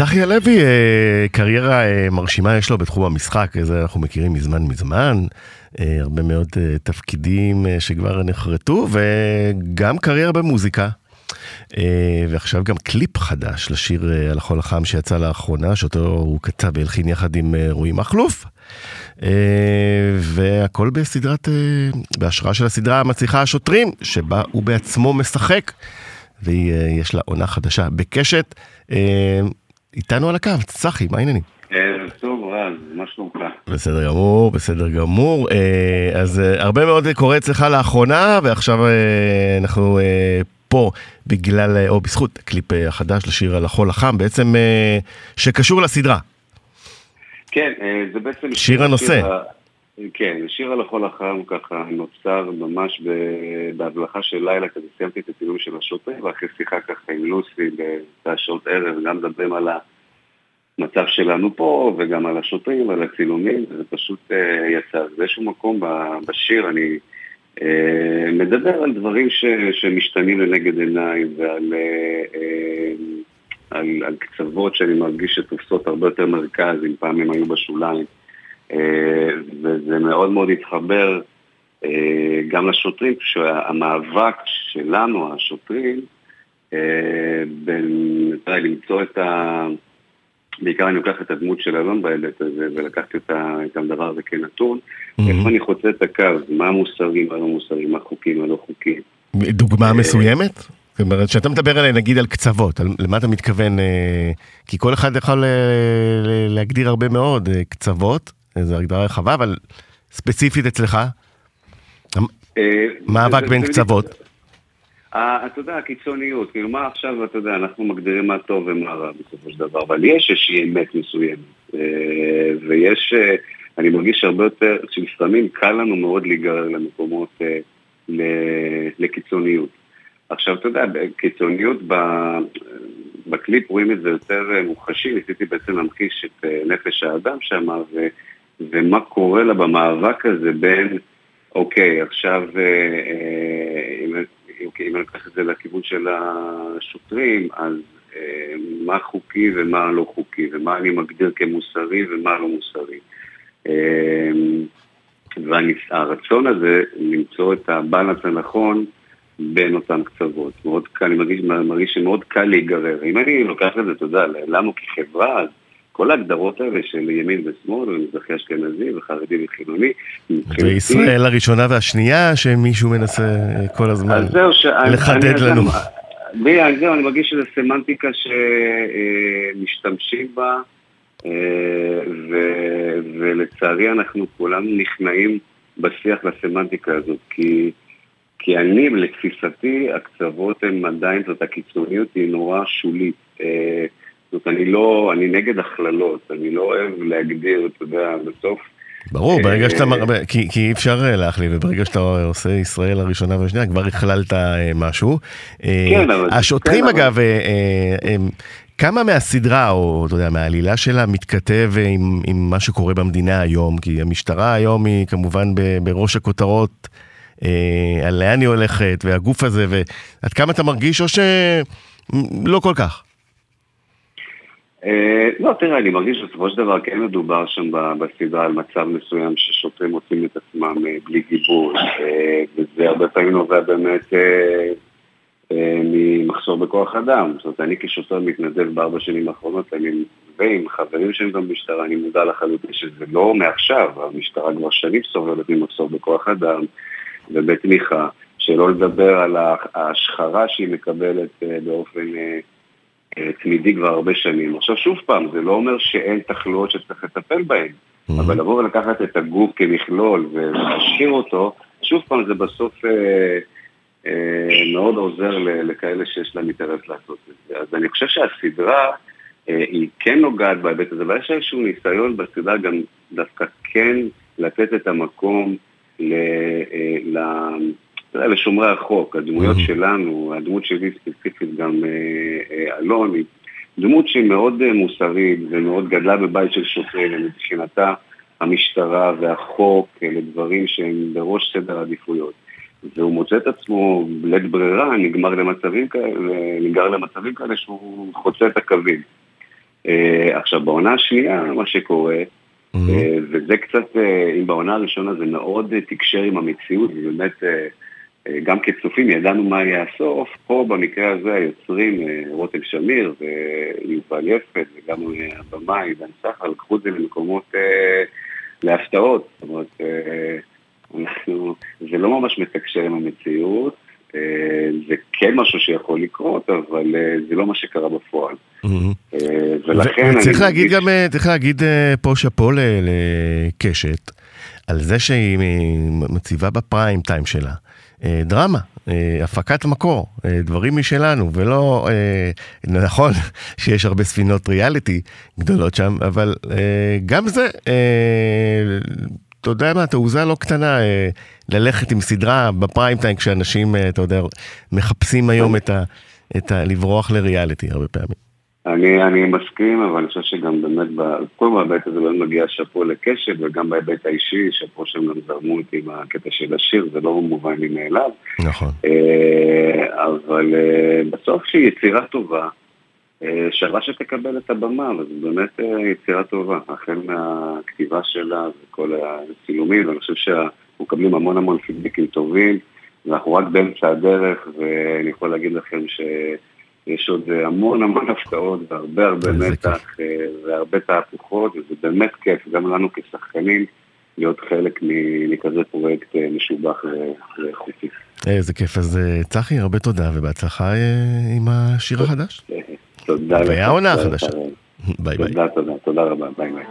צחי הלוי, אה, קריירה אה, מרשימה יש לו בתחום המשחק, זה אנחנו מכירים מזמן מזמן, אה, הרבה מאוד תפקידים שכבר נחרטו, וגם קריירה במוזיקה. ועכשיו גם קליפ חדש לשיר על החול החם שיצא לאחרונה, שאותו הוא כתב והלחין יחד עם רועי מכלוף. והכל בסדרת, בהשראה של הסדרה המצליחה השוטרים, שבה הוא בעצמו משחק. ויש לה עונה חדשה בקשת. איתנו על הקו, צחי, מה העניינים? ערב טוב, רז, מה שלומך? בסדר גמור, בסדר גמור. אה, אז אה, הרבה מאוד קורה אצלך לאחרונה, ועכשיו אה, אנחנו פה בגלל, או בזכות הקליפ החדש לשיר על החול החם, בעצם שקשור לסדרה. כן, זה בעצם... שיר הנושא. כן, שיר על החול החם ככה נוצר ממש בהבלחה של לילה, כזה סיימתי את הטיול של השוטרים, ואחרי שיחה ככה עם לוסי בשעות ערב, גם מדברים על המצב שלנו פה, וגם על השוטרים ועל הצילומים, וזה פשוט uh, יצא. באיזשהו מקום בשיר אני uh, מדבר על דברים ש, שמשתנים לנגד עיניי, ועל... uh, uh, על, על קצוות שאני מרגיש שתופסות הרבה יותר מרכז, אם פעם הם היו בשוליים. אה, וזה מאוד מאוד התחבר אה, גם לשוטרים, שהמאבק שלנו, השוטרים, אה, בין, יודע, למצוא את ה... בעיקר אני לוקח את הדמות של אלון בהיבט הזה, ולקחתי את הדבר הזה כנתון, איפה אני חוצה את הקו, מה מוסרי, מה לא מוסרי, מה חוקי, מה לא חוקי. דוגמה מסוימת? זאת אומרת, כשאתה מדבר עליי נגיד על קצוות, על, למה אתה מתכוון? כי כל אחד יכול להגדיר הרבה מאוד קצוות, זו הגדרה רחבה, אבל ספציפית אצלך, אה, מאבק בין קצוות. אה, אתה יודע, הקיצוניות, כאילו מה עכשיו, אתה יודע, אנחנו מגדירים מה טוב ומה רע בסופו של דבר, אבל יש איזושהי אמת מסוימת, אה, ויש, אני מרגיש הרבה יותר, שלפעמים קל לנו מאוד להיגרר למקומות, לקיצוניות. עכשיו, אתה יודע, קיצוניות בקליפ רואים את זה יותר מוחשי, ניסיתי בעצם להמחיש את נפש האדם שם, ומה קורה לה במאבק הזה בין, אוקיי, עכשיו, אה, אה, אוקיי, אם אני אקח את זה לכיוון של השוטרים, אז אה, מה חוקי ומה לא חוקי, ומה אני מגדיר כמוסרי ומה לא מוסרי. והרצון הזה למצוא את הבלנס הנכון בין אותם קצוות. מאוד קל, אני מרגיש, מרגיש שמאוד קל להיגרר. אם אני לוקח את זה, אתה יודע, לנו כחברה, כל ההגדרות האלה של ימין ושמאל, ומזרחי אשכנזי וחרדי וחילוני. וישראל הראשונה והשנייה, שמישהו מנסה כל הזמן לחדד לנו. זהו, אני מרגיש שזו סמנטיקה שמשתמשים בה, אה, ולצערי אנחנו כולנו נכנעים בשיח לסמנטיקה הזאת, כי... כי אני, לתפיסתי, הקצוות הן עדיין, זאת הקיצוניות היא נורא שולית. אה, זאת אני לא, אני נגד הכללות, אני לא אוהב להגדיר, אתה יודע, בסוף... ברור, אה, ברגע שאתה, כי, כי אי אפשר אה, להחליט, וברגע שאתה עושה ישראל הראשונה והשנייה, כבר הכללת אה, משהו. כן, אבל... השוטרים כן, אגב, אבל... כמה מהסדרה, או אתה יודע, מהעלילה שלה, מתכתב עם, עם מה שקורה במדינה היום? כי המשטרה היום היא כמובן בראש הכותרות על לאן היא הולכת, והגוף הזה, ועד כמה אתה מרגיש, או שלא כל כך? אה, לא, תראה, אני מרגיש שבסופו של דבר כן מדובר שם בסדרה על מצב מסוים ששוטרים מוצאים את עצמם אה, בלי גיבוי, אה, וזה הרבה פעמים נובע באמת ממחסור בכוח אדם. זאת אומרת, אני כשוטר מתנדב בארבע שנים האחרונות, אני ועם חברים שלי במשטרה, אני מודע לחלוטין שזה לא מעכשיו, המשטרה כבר שנים סובלת ממחסור בכוח אדם ובתמיכה, שלא לדבר על ההשחרה שהיא מקבלת באופן... תמידי כבר הרבה שנים. עכשיו שוב פעם, זה לא אומר שאין תחלואות שצריך לטפל בהן, mm-hmm. אבל לבוא ולקחת את הגוף כמכלול ולהשאיר אותו, שוב פעם זה בסוף אה, אה, מאוד עוזר לכאלה שיש להם אינטרס לעשות את זה. אז אני חושב שהסדרה אה, היא כן נוגעת בהיבט הזה, אבל יש איזשהו ניסיון בסדרה גם דווקא כן לתת את המקום ל... אה, ל תראה, לשומרי החוק, הדמויות mm-hmm. שלנו, הדמות שלי ספציפית גם אה, אה, אלון, היא דמות שהיא מאוד אה, מוסרית ומאוד גדלה בבית של שוטרים, ומבחינתה המשטרה והחוק אלה דברים שהם בראש סדר העדיפויות. והוא מוצא את עצמו בלית ברירה, נגמר למצבים כאלה, נגר למצבים כאלה שהוא חוצה את הקווים. עכשיו, בעונה השנייה, מה שקורה, וזה קצת, אם בעונה הראשונה זה מאוד תקשר עם המציאות, ובאמת... גם כצופים ידענו מה יהיה הסוף, פה במקרה הזה היוצרים רותם שמיר ויובל יפת וגם הבמאי דן סחר לקחו את זה למקומות להפתעות, זאת אומרת, אנחנו, זה לא ממש מתקשר עם המציאות, זה כן משהו שיכול לקרות, אבל זה לא מה שקרה בפועל. ולכן... צריך להגיד גם, צריך להגיד פה שאפו לקשת, על זה שהיא מציבה בפריים טיים שלה. דרמה, הפקת מקור, דברים משלנו, ולא, נכון שיש הרבה ספינות ריאליטי גדולות שם, אבל גם זה, אתה יודע מה, תעוזה לא קטנה ללכת עם סדרה בפריים טיים כשאנשים, אתה יודע, מחפשים היום את ה... לברוח לריאליטי הרבה פעמים. אני, אני מסכים, אבל אני חושב שגם באמת, כל בהיבט הזה באמת מגיע שאפו לקשת, וגם בהיבט האישי, שאפו שהם גם זרמו אותי עם הקטע של השיר, זה לא מובן לי מאליו. נכון. אבל בסוף שהיא יצירה טובה, שווה שתקבל את הבמה, וזו באמת יצירה טובה, החל מהכתיבה שלה וכל הצילומים, ואני חושב שאנחנו מקבלים המון המון פידבקים טובים, ואנחנו רק באמצע הדרך, ואני יכול להגיד לכם ש... יש עוד המון המון הפתעות והרבה הרבה מתח והרבה תהפוכות, וזה באמת כיף, גם לנו כשחקנים, להיות חלק מכזה פרויקט משובח ואיכותי. איזה כיף. אז צחי, הרבה תודה ובהצלחה עם השיר החדש. תודה. והעונה החדשה. ביי ביי. תודה, תודה, תודה רבה, ביי ביי.